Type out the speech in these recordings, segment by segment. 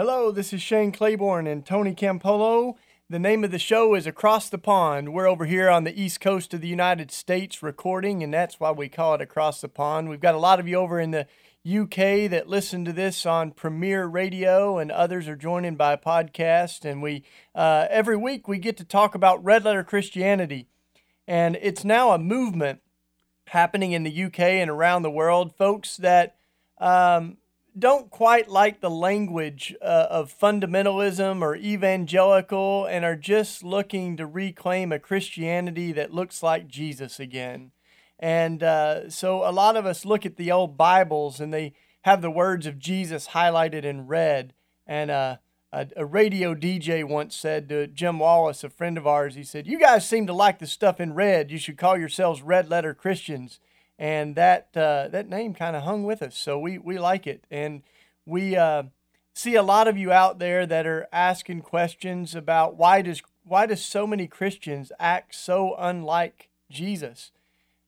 Hello, this is Shane Claiborne and Tony Campolo. The name of the show is Across the Pond. We're over here on the east coast of the United States recording, and that's why we call it Across the Pond. We've got a lot of you over in the UK that listen to this on Premier Radio, and others are joining by podcast. And we uh, every week we get to talk about red letter Christianity, and it's now a movement happening in the UK and around the world. Folks that um, don't quite like the language uh, of fundamentalism or evangelical and are just looking to reclaim a Christianity that looks like Jesus again. And uh, so a lot of us look at the old Bibles and they have the words of Jesus highlighted in red. And uh, a, a, radio DJ once said to Jim Wallis, a friend of ours, he said, You guys seem to like the stuff in red. You should call yourselves red letter Christians. And that, uh, that name kind of hung with us. So we, we like it. And we uh, see a lot of you out there that are asking questions about why does, why does so many Christians act so unlike Jesus?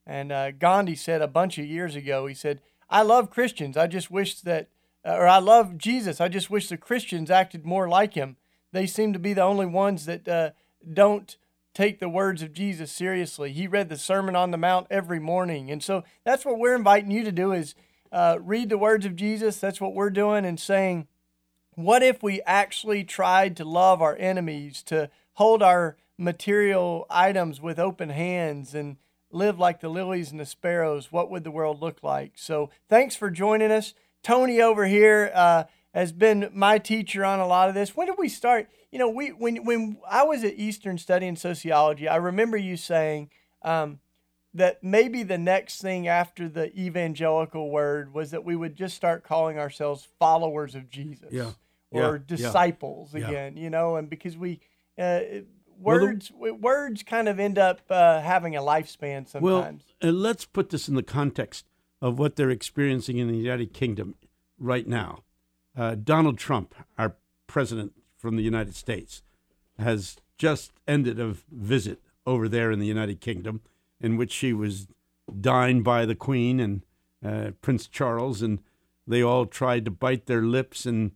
And uh, Gandhi said a bunch of years ago, he said, I love Christians. I just wish that, uh, or I love Jesus. I just wish the Christians acted more like him. They seem to be the only ones that uh, don't take the words of Jesus seriously. He read the Sermon on the Mount every morning. And so that's what we're inviting you to do is uh, read the words of Jesus. That's what we're doing and saying, what if we actually tried to love our enemies, to hold our material items with open hands and live like the lilies and the sparrows, what would the world look like? So thanks for joining us. Tony over here uh, has been my teacher on a lot of this. When did we start? You know, we when when I was at Eastern studying sociology, I remember you saying um, that maybe the next thing after the evangelical word was that we would just start calling ourselves followers of Jesus. Yeah. Or yeah. disciples yeah. again, you know, and because we uh, words well, the, words kind of end up uh, having a lifespan sometimes. Well, uh, let's put this in the context of what they're experiencing in the United Kingdom right now. Uh, Donald Trump, our president from the United States, has just ended a visit over there in the United Kingdom, in which she was dined by the Queen and uh, Prince Charles, and they all tried to bite their lips and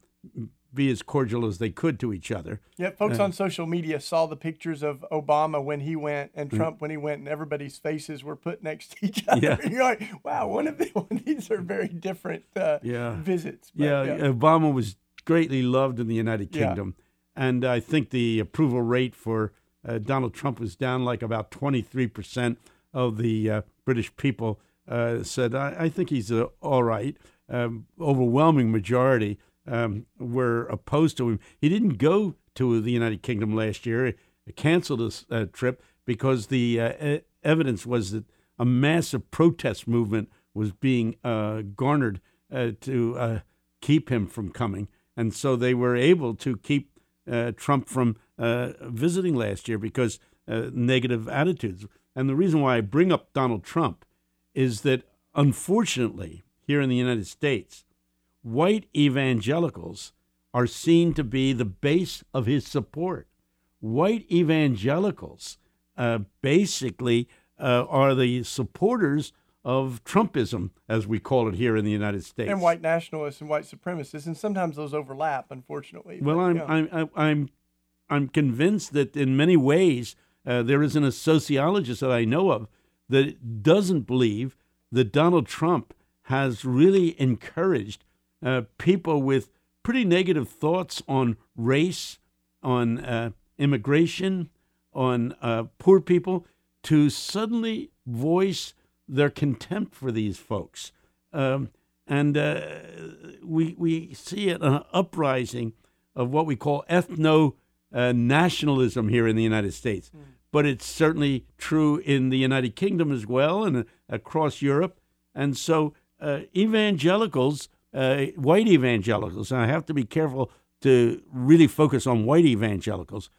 be as cordial as they could to each other. Yeah, folks uh, on social media saw the pictures of Obama when he went and mm. Trump when he went, and everybody's faces were put next to each other. Yeah. You're like, wow, one of, the, these are very different uh, yeah. visits. But, yeah, yeah, Obama was greatly loved in the United Kingdom. Yeah. And I think the approval rate for uh, Donald Trump was down like about 23% of the uh, British people uh, said, I, I, think he's uh, all right. Um, overwhelming majority um, were opposed to him. He didn't go to the United Kingdom last year. He canceled his uh, trip because the uh, evidence was that a massive protest movement was being uh, garnered uh, to uh, keep him from coming. And so they were able to keep uh, Trump from visiting last year because negative attitudes. And the reason why I bring up Donald Trump is that unfortunately, here in the United States, white evangelicals are seen to be the base of his support. White evangelicals uh, basically uh, are the supporters of Trumpism, as we call it here in the United States, and white nationalists and white supremacists, and sometimes those overlap, unfortunately. Well, but, I'm, yeah. I'm I'm I'm convinced that in many ways uh, there isn't a sociologist that I know of that doesn't believe that Donald Trump has really encouraged uh, people with pretty negative thoughts on race, on uh, immigration, on uh, poor people, to suddenly voice their contempt for these folks. Um, and uh, we, we see it, an uprising of what we call ethno uh, nationalism here in the United States. Mm. But it's certainly true in the United Kingdom as well and across Europe. And so evangelicals uh, white evangelicals, and I have to be careful to really focus on white evangelicals,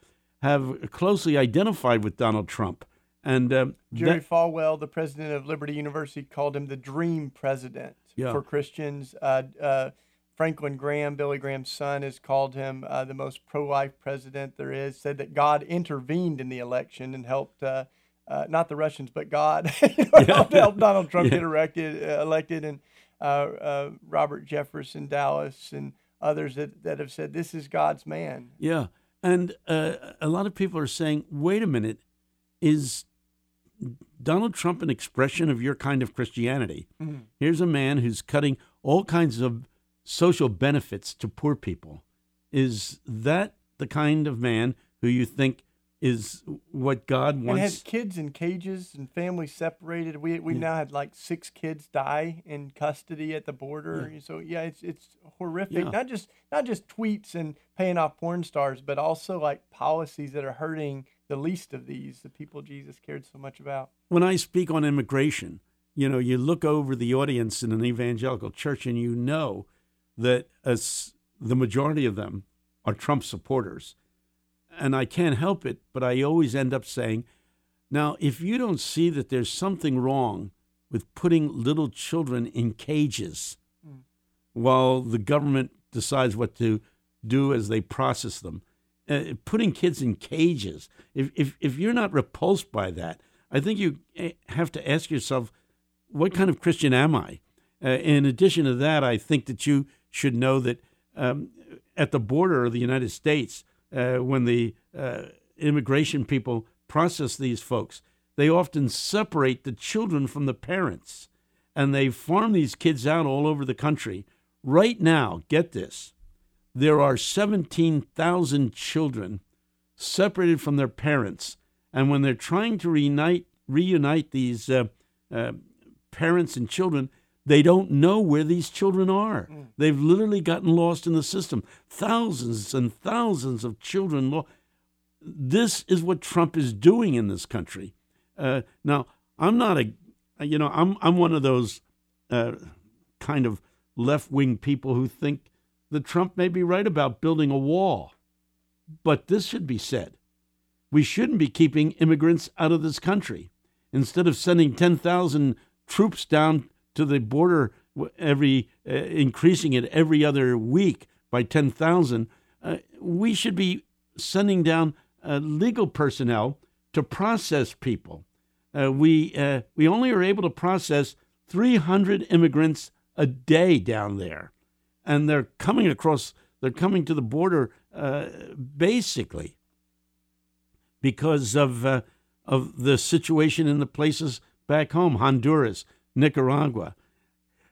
have closely identified with Donald Trump. And um, Jerry that, Falwell, the president of Liberty University, called him the dream president yeah. for Christians. Uh, uh, Franklin Graham, Billy Graham's son, has called him uh, the most pro-life president there is. Said that God intervened in the election and helped, uh, uh, not the Russians, but God helped, helped, Donald Trump yeah. get elected. elected, and uh, uh, Robert Jeffress in Dallas and others that, that have said this is God's man. Yeah. And uh, a lot of people are saying, wait a minute, is Donald Trump an expression of your kind of Christianity? Mm-hmm. Here's a man who's cutting all kinds of social benefits to poor people. Is that the kind of man who you think is what God wants. And has kids in cages and families separated. We we yeah. now had like six kids die in custody at the border. Yeah. So yeah, it's it's horrific. Yeah. Not just not just tweets and paying off porn stars, but also like policies that are hurting the least of these, the people Jesus cared so much about. When I speak on immigration, you know, you look over the audience in an evangelical church and you know that as the majority of them are Trump supporters and I can't help it, but I always end up saying, now, if you don't see that there's something wrong with putting little children in cages mm. while the government decides what to do as they process them, uh, putting kids in cages, if, if, if you're not repulsed by that, I think you eh, have to ask yourself, what kind of Christian am I? Uh, in addition to that, I think that you should know that um, at the border of the United States, uh, when the uh, immigration people process these folks. They often separate the children from the parents and they farm these kids out all over the country. Right now, get this there are 17,000 children separated from their parents. And when they're trying to reunite, reunite these uh, uh, parents and children, they don't know where these children are. Mm. They've literally gotten lost in the system. Thousands and thousands of children. Lo- this is what Trump is doing in this country. Uh, now, I'm not a, you know, I'm I'm one of those uh, kind of left wing people who think that Trump may be right about building a wall, but this should be said: we shouldn't be keeping immigrants out of this country. Instead of sending ten thousand troops down to the border every uh, increasing it every other week by 10,000 uh, we should be sending down uh, legal personnel to process people. Uh, we uh, we only are able to process 300 immigrants a day down there and they're coming across they're coming to the border uh, basically because of of the situation in the places back home Honduras Nicaragua.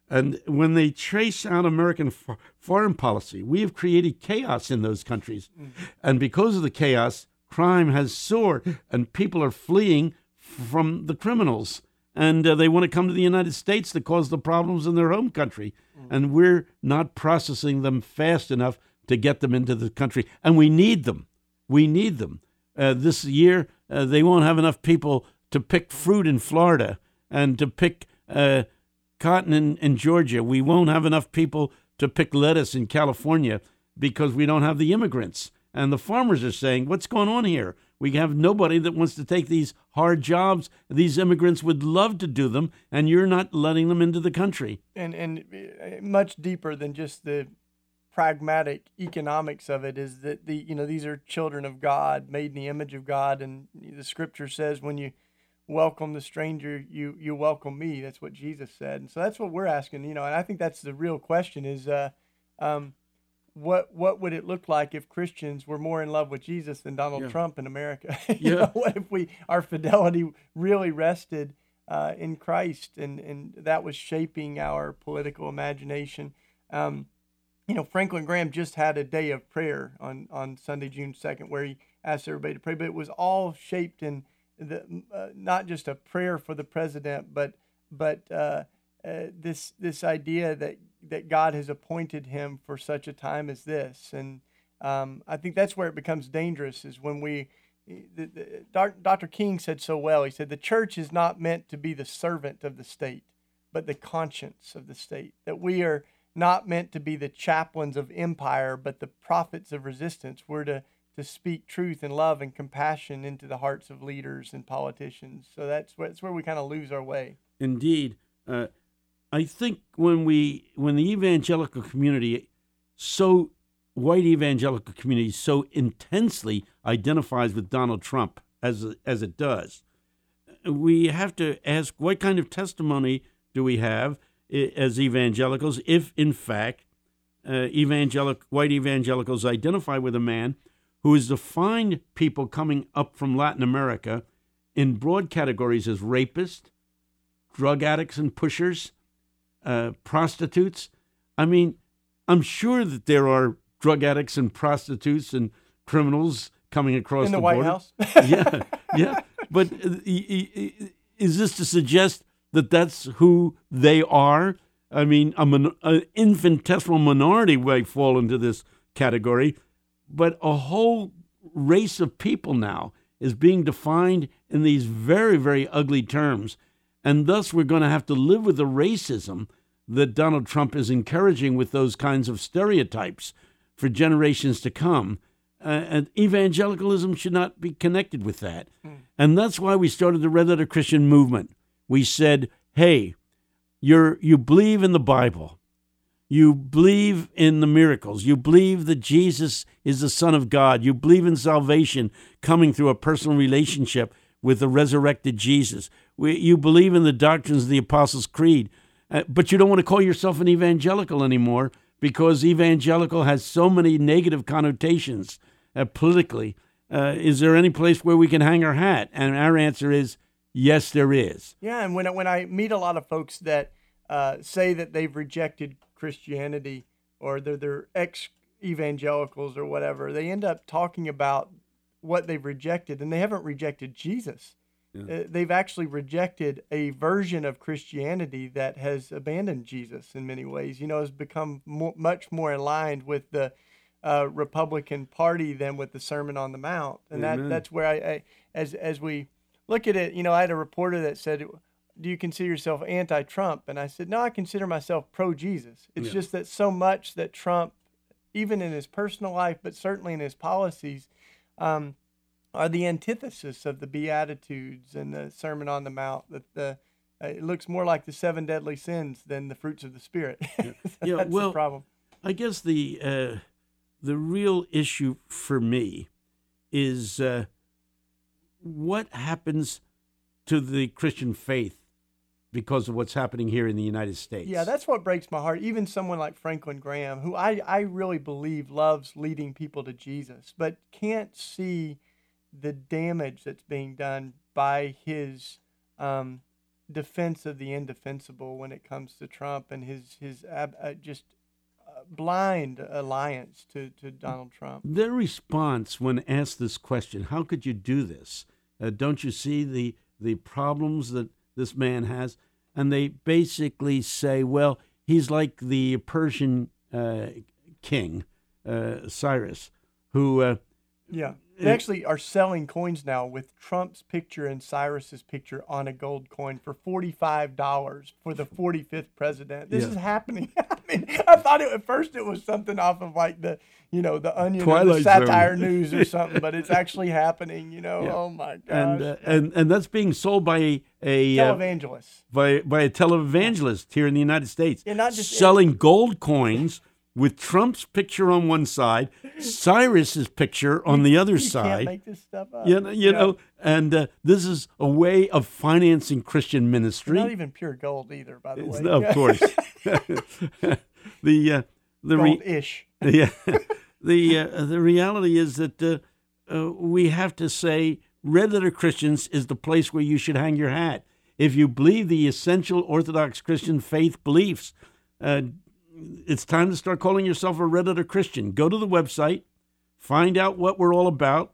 And when they trace out American for- foreign policy, we have created chaos in those countries. Mm. And because of the chaos, crime has soared and people are fleeing from the criminals. And uh, they want to come to the United States to cause the problems in their home country. Mm. And we're not processing them fast enough to get them into the country. And we need them. We need them. Uh, this year, uh, they won't have enough people to pick fruit in Florida and to pick uh, cotton in, in Georgia. We won't have enough people to pick lettuce in California because we don't have the immigrants. And the farmers are saying, what's going on here? We have nobody that wants to take these hard jobs. These immigrants would love to do them, and you're not letting them into the country. And and uh, much deeper than just the pragmatic economics of it is that the you know these are children of God, made in the image of God, and the Scripture says when you welcome the stranger, you you welcome me. That's what Jesus said, and so that's what we're asking. You know, and I think that's the real question: is uh, um, what what would it look like if Christians were more in love with Jesus than Donald yeah. Trump in America? yeah. Know, what if we our fidelity really rested uh, in Christ, and and that was shaping our political imagination? Um, you know, Franklin Graham just had a day of prayer on on Sunday, June second, where he asked everybody to pray, but it was all shaped in the, uh, not just a prayer for the president, but but uh, uh, this this idea that that God has appointed him for such a time as this, and um, I think that's where it becomes dangerous. Is when we, the, the, Dr. King said so well. He said the church is not meant to be the servant of the state, but the conscience of the state. That we are not meant to be the chaplains of empire, but the prophets of resistance. We're to to speak truth and love and compassion into the hearts of leaders and politicians. So that's where, that's where we kind of lose our way. Indeed. Uh, I think when we when the evangelical community so white evangelical community so intensely identifies with Donald Trump as as it does, we have to ask what kind of testimony do we have as evangelicals if in fact uh, white evangelicals identify with a man who has defined people coming up from Latin America in broad categories as rapists, drug addicts and pushers, uh, prostitutes. I mean, I'm sure that there are drug addicts and prostitutes and criminals coming across in the, the White border. House. yeah, yeah. But uh, is this to suggest that that's who they are? I mean, a mon- an infinitesimal minority might fall into this category, but a whole race of people now is being defined in these very, very ugly terms. And thus, we're going to have to live with the racism that Donald Trump is encouraging with those kinds of stereotypes for generations to come. Uh, and evangelicalism should not be connected with that. And that's why we started the Red Letter Christian movement. We said, hey, you're, you believe in the Bible. You believe in the miracles. You believe that Jesus is the Son of God. You believe in salvation coming through a personal relationship with the resurrected Jesus. We, you believe in the doctrines of the Apostles' Creed, uh, but you don't want to call yourself an evangelical anymore because evangelical has so many negative connotations uh, politically. Uh, is there any place where we can hang our hat? And our answer is yes, there is. Yeah, and when when I meet a lot of folks that uh, say that they've rejected Christianity or they're, they're ex evangelicals or whatever, they end up talking about what they've rejected, and they haven't rejected Jesus. Uh, they've actually rejected a version of Christianity that has abandoned Jesus in many ways. You know, has become more, much more aligned with the uh, Republican Party than with the Sermon on the Mount, and that that's where I, I as as we look at it, you know, I had a reporter that said, "Do you consider yourself anti-Trump?" And I said, "No, I consider myself pro-Jesus. It's Yeah. just that so much that Trump, even in his personal life, but certainly in his policies." Um, are the antithesis of the Beatitudes and the Sermon on the Mount. That the uh, it looks more like the seven deadly sins than the fruits of the Spirit. Yeah, That's well, the problem. I guess the uh, the real issue for me is uh, what happens to the Christian faith because of what's happening here in the United States. Yeah, that's what breaks my heart. Even someone like Franklin Graham, who I, I really believe loves leading people to Jesus, but can't see the damage that's being done by his um, defense of the indefensible when it comes to Trump and his his ab, uh, just uh, blind alliance to, to Donald Trump. Their response when asked this question, "How could you do this? Uh, don't you see the the problems that this man has?" And they basically say, "Well, he's like the Persian uh, king uh, Cyrus, who." Uh, Yeah. They actually are selling coins now with Trump's picture and Cyrus's picture on a gold coin for forty-five dollars for the forty-fifth president. This Yeah. is happening. I mean, I thought it, at first it was something off of like the, you know, the Onion or the Twilight Zone. Satire News or something, but it's actually happening. You know, Yeah. oh my gosh, and uh, and and that's being sold by a, a uh, by by a televangelist here in the United States. Yeah, not just- selling gold coins with Trump's picture on one side, Cyrus's picture on the other You side. can't make this stuff up. you know, you Yeah. know, and uh, this is a way of financing Christian ministry. Not even pure gold either, by the It's- way. of course, the uh, the re- gold-ish. yeah, the uh, the reality is that uh, uh, we have to say Red Letter Christians is the place where you should hang your hat. If you believe the essential Orthodox Christian faith beliefs, uh, it's time to start calling yourself a Red Letter Christian. Go to the website, find out what we're all about,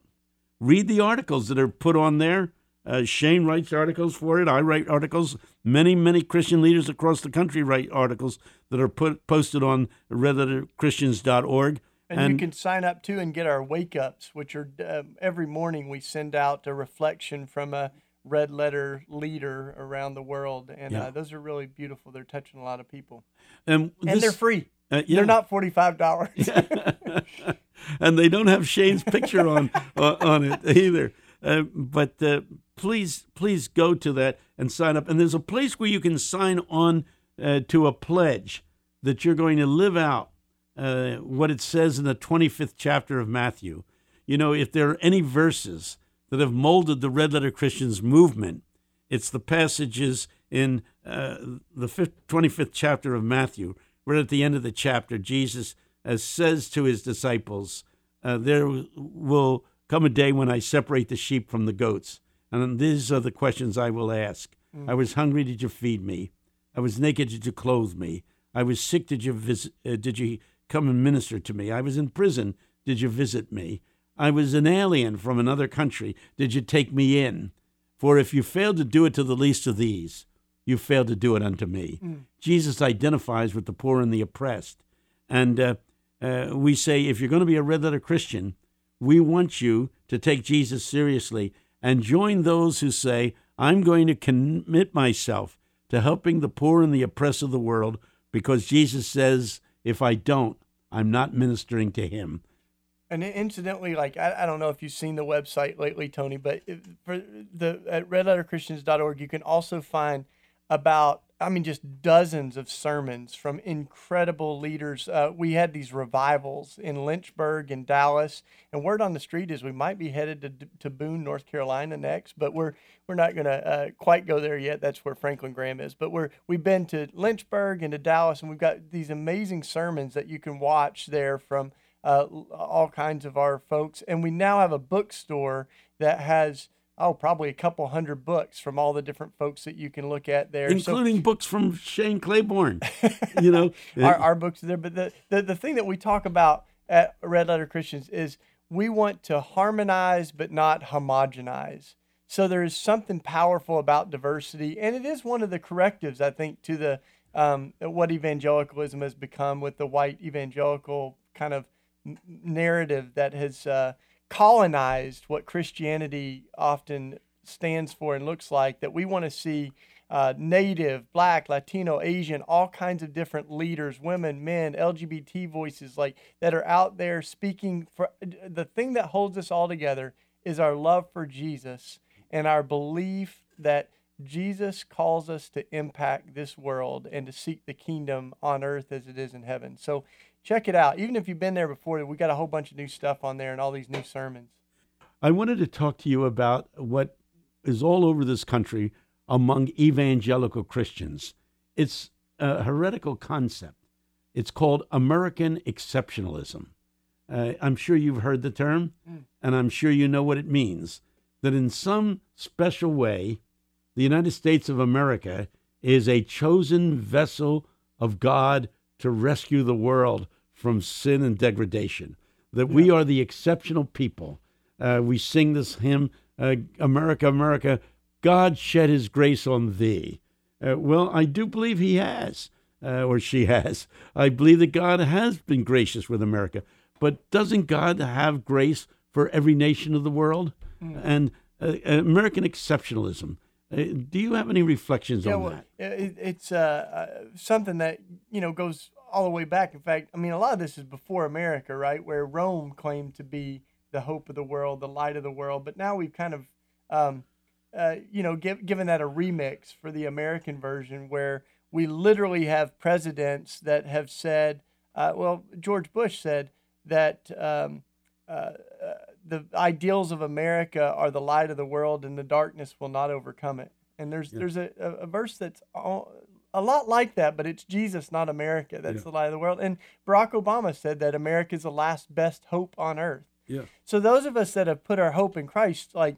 read the articles that are put on there. Uh, Shane writes articles for it. I write articles. Many, many Christian leaders across the country write articles that are put posted on redletterchristians.org. And, you can sign up too and get our wake ups, which are um, every morning we send out a reflection from a red letter leader around the world. And Yeah. uh, those are really beautiful. They're touching a lot of people. and, And this- they're free. uh, yeah. They're not $45. and they don't have Shane's picture on uh, on it either. Uh, but uh, please, please go to that and sign up. And there's a place where you can sign on uh, to a pledge that you're going to live out uh, what it says in the 25th chapter of Matthew. You know, if there are any verses that have molded the Red Letter Christians movement, it's the passages in uh, the fifth, 25th chapter of Matthew right at the end of the chapter, Jesus uh, says to his disciples, uh, There will come a day when I separate the sheep from the goats. And these are the questions I will ask. Mm. I was hungry, did you feed me? I was naked, did you clothe me? I was sick, did you visit, uh, did you come and minister to me? I was in prison, did you visit me? I was an alien from another country, did you take me in? For if you failed to do it to the least of these, you failed to do it unto me. Mm. Jesus identifies with the poor and the oppressed. And uh, uh, we say, if you're going to be a red letter Christian, we want you to take Jesus seriously and join those who say, I'm going to commit myself to helping the poor and the oppressed of the world because Jesus says, if I don't, I'm not ministering to him. And incidentally, like I, I don't know if you've seen the website lately, Tony, but for the at redletterchristians.org, you can also find about I mean, just dozens of sermons from incredible leaders. Uh, we had these revivals in Lynchburg and Dallas, and word on the street is we might be headed to, to Boone, North Carolina next, but we're we're not going to uh, quite go there yet. That's where Franklin Graham is. But we're we've been to Lynchburg and to Dallas, and we've got these amazing sermons that you can watch there from uh, all kinds of our folks. And we now have a bookstore that has oh, probably a couple hundred books from all the different folks that you can look at there, including so, books from Shane Claiborne. you know, our, our books are there. But the, the the thing that we talk about at Red Letter Christians is we want to harmonize but not homogenize. So there is something powerful about diversity, and it is one of the correctives, I think, to the um, what evangelicalism has become with the white evangelical kind of narrative that has. Uh, colonized what Christianity often stands for and looks like, that we want to see uh, native, black, Latino, Asian, all kinds of different leaders, women, men, LGBT voices like that are out there speaking for the thing that holds us all together is our love for Jesus and our belief that Jesus calls us to impact this world and to seek the kingdom on earth as it is in heaven. So check it out. Even if you've been there before, we got a whole bunch of new stuff on there and all these new sermons. I wanted to talk to you about what is all over this country among evangelical Christians. It's a heretical concept. It's called American exceptionalism. Uh, I'm sure you've heard the term, mm. and I'm sure you know what it means. That in some special way, the United States of America is a chosen vessel of God to rescue the world from sin and degradation. That yeah. we are the exceptional people. Uh, we sing this hymn, uh, America, America, God shed his grace on thee. Uh, well, I do believe he has, uh, or she has. I believe that God has been gracious with America. But doesn't God have grace for every nation of the world? Mm. And uh, American exceptionalism. Uh, do you have any reflections yeah, on well, that? It, it's uh, something that you know goes all the way back. In fact, I mean, a lot of this is before America, right? Where Rome claimed to be the hope of the world, the light of the world. But now we've kind of, um, uh, you know, give, given that a remix for the American version where we literally have presidents that have said, uh, well, George Bush said that um, uh, uh the ideals of America are the light of the world and the darkness will not overcome it. And there's yeah. there's a, a verse that's all, a lot like that, but it's Jesus, not America. That's yeah. the light of the world. And Barack Obama said that America is the last best hope on earth. Yeah. So those of us that have put our hope in Christ, like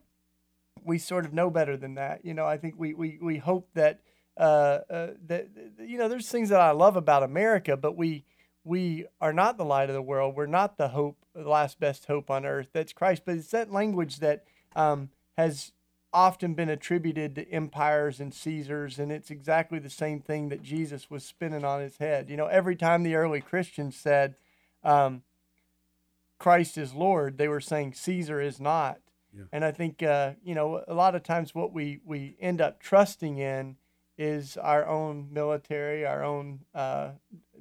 we sort of know better than that. You know, I think we we we hope that uh, uh, that you know there's things that I love about America, but we we are not the light of the world. We're not the hope, the last best hope on earth. That's Christ. But it's that language that um, has often been attributed to empires and Caesars, and it's exactly the same thing that Jesus was spinning on his head. You know, every time the early Christians said, um, Christ is Lord, they were saying Caesar is not. Yeah. And I think, uh, you know, a lot of times what we, we end up trusting in is our own military, our own uh,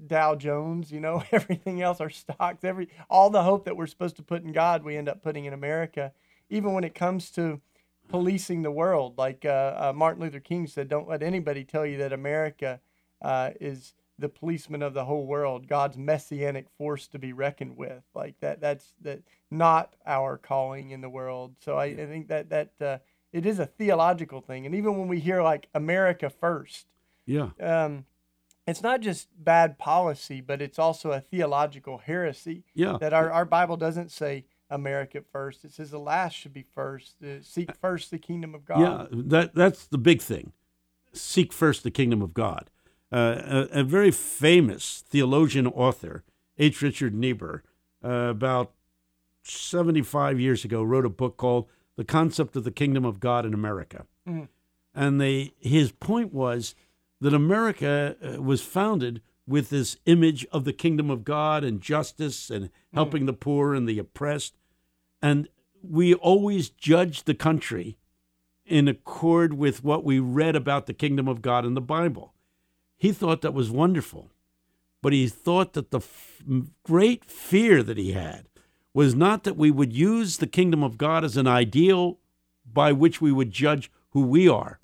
Dow Jones, you know, everything else, our stocks, every all the hope that we're supposed to put in God, we end up putting in America. Even when it comes to policing the world. Like uh, uh, Martin Luther King said, don't let anybody tell you that America uh, is the policeman of the whole world, God's messianic force to be reckoned with. Like that, that's that not our calling in the world. So I, I think that that uh, it is a theological thing. And even when we hear like America first, yeah, um, it's not just bad policy, but it's also a theological heresy. Yeah. That our, our Bible doesn't say America first. It says the last should be first. Uh, seek first the kingdom of God. Yeah, that that's the big thing. Seek first the kingdom of God. Uh, a, a, very famous theologian author, H. Richard Niebuhr, uh, about 75 years ago, wrote a book called The Concept of the Kingdom of God in America. Mm. And they, his point was that America uh, was founded with this image of the kingdom of God and justice and helping mm. the poor and the oppressed. And we always judged the country in accord with what we read about the kingdom of God in the Bible. He thought that was wonderful, but he thought that the f- great fear that he had was not that we would use the kingdom of God as an ideal by which we would judge who we are,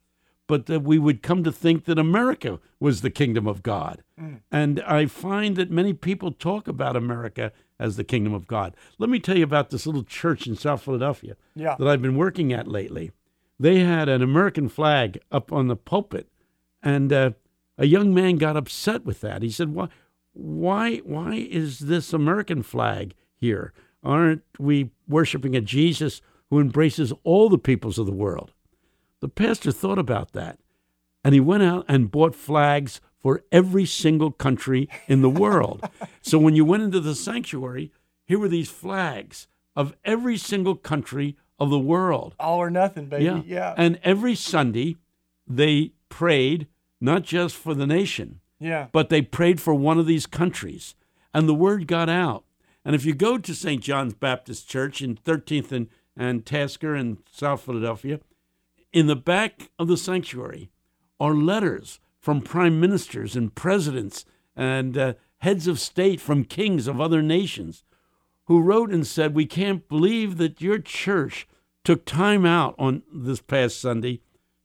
but that we would come to think that America was the kingdom of God. Mm. And I find that many people talk about America as the kingdom of God. Let me tell you about this little church in South Philadelphia yeah. that I've been working at lately. They had an American flag up on the pulpit, and uh, a young man got upset with that. He said, "Why, why, why is this American flag here? Aren't we worshiping a Jesus who embraces all the peoples of the world?" The pastor thought about that, and he went out and bought flags for every single country in the world. so when you went into the sanctuary, here were these flags of every single country of the world. All or nothing, baby. Yeah. yeah. And every Sunday, they prayed not just for the nation, yeah. but they prayed for one of these countries. And the word got out. And if you go to St. John's Baptist Church in 13th and, and Tasker in South Philadelphia, in the back of the sanctuary are letters from prime ministers and presidents and uh, heads of state from kings of other nations who wrote and said, We can't believe that your church took time out on this past Sunday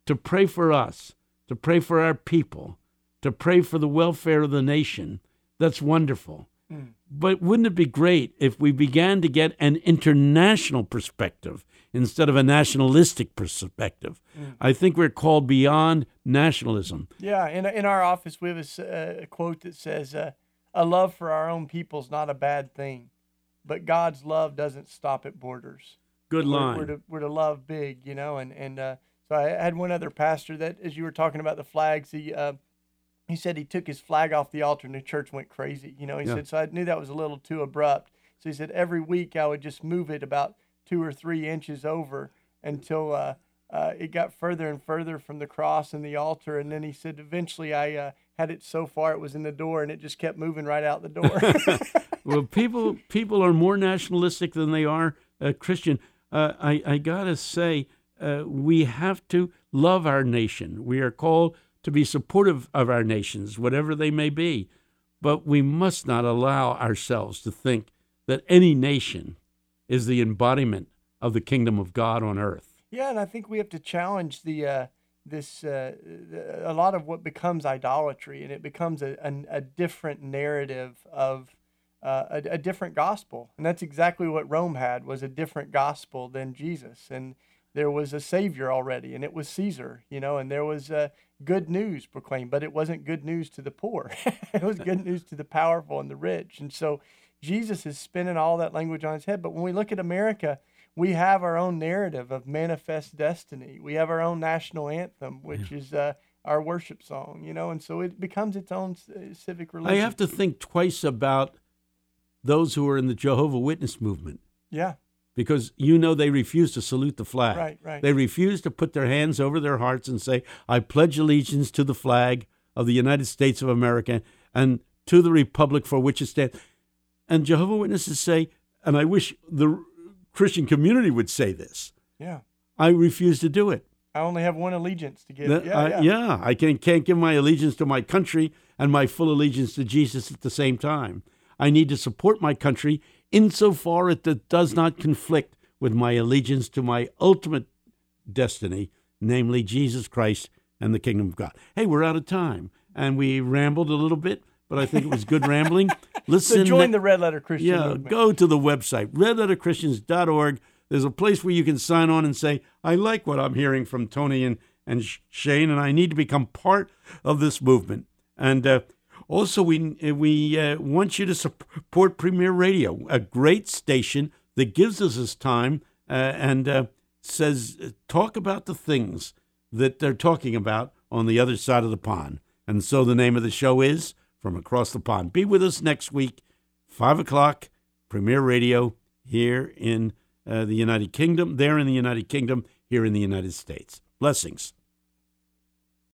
to pray for us, to pray for our people, to pray for the welfare of the nation. That's wonderful. But wouldn't it be great if we began to get an international perspective instead of a nationalistic perspective? Mm. I think we're called beyond nationalism. Yeah, in, in our office, we have a, a quote that says, uh, A love for our own people is not a bad thing, but God's love doesn't stop at borders. Good line. We're, we're, to, we're to love big, you know, and, and uh, so I had one other pastor that, as you were talking about the flags, he, uh, he said he took his flag off the altar and the church went crazy. You know, he yeah. said, so I knew that was a little too abrupt. So he said every week I would just move it about two or three inches over until uh, uh, it got further and further from the cross and the altar. And then he said eventually I uh, had it so far it was in the door and it just kept moving right out the door. well, people people are more nationalistic than they are uh, Christian. Uh, I I gotta say uh, we have to love our nation. We are called to be supportive of our nations, whatever they may be. But we must not allow ourselves to think that any nation is the embodiment of the kingdom of God on earth. Yeah, and I think we have to challenge the uh, this uh, a lot of what becomes idolatry, and it becomes a, a, a different narrative of uh, a, a different gospel, and that's exactly what Rome had was a different gospel than Jesus, and there was a savior already, and it was Caesar, you know, and there was uh, good news proclaimed, but it wasn't good news to the poor. it was good news to the powerful and the rich. And so Jesus is spinning all that language on his head. But when we look at America, we have our own narrative of manifest destiny. We have our own national anthem, which yeah. is uh, our worship song, you know, and so it becomes its own uh, civic religion. I have to think twice about those who are in the Jehovah Witness movement. Yeah because you know they refuse to salute the flag. Right, right. They refuse to put their hands over their hearts and say, I pledge allegiance to the flag of the United States of America and to the republic for which it stands. And Jehovah Witnesses say, and I wish the Christian community would say this. Yeah. I refuse to do it. I only have one allegiance to give. yeah, I, yeah. yeah, I can, can't give my allegiance to my country and my full allegiance to Jesus at the same time. I need to support my country insofar as it does not conflict with my allegiance to my ultimate destiny, namely Jesus Christ and the kingdom of God. Hey, we're out of time, and we rambled a little bit, but I think it was good rambling. Listen, so join the Red Letter Christian. Yeah, movement. go to the website redletterchristians.org. There's a place where you can sign on and say, "I like what I'm hearing from Tony and and Shane, and I need to become part of this movement." And uh, Also, we we uh, want you to support Premier Radio, a great station that gives us this time uh, and uh, says talk about the things that they're talking about on the other side of the pond. And so the name of the show is From Across the Pond. Be with us next week, five o'clock, Premier Radio here in the United Kingdom, there in the United Kingdom, here in the United States. Blessings.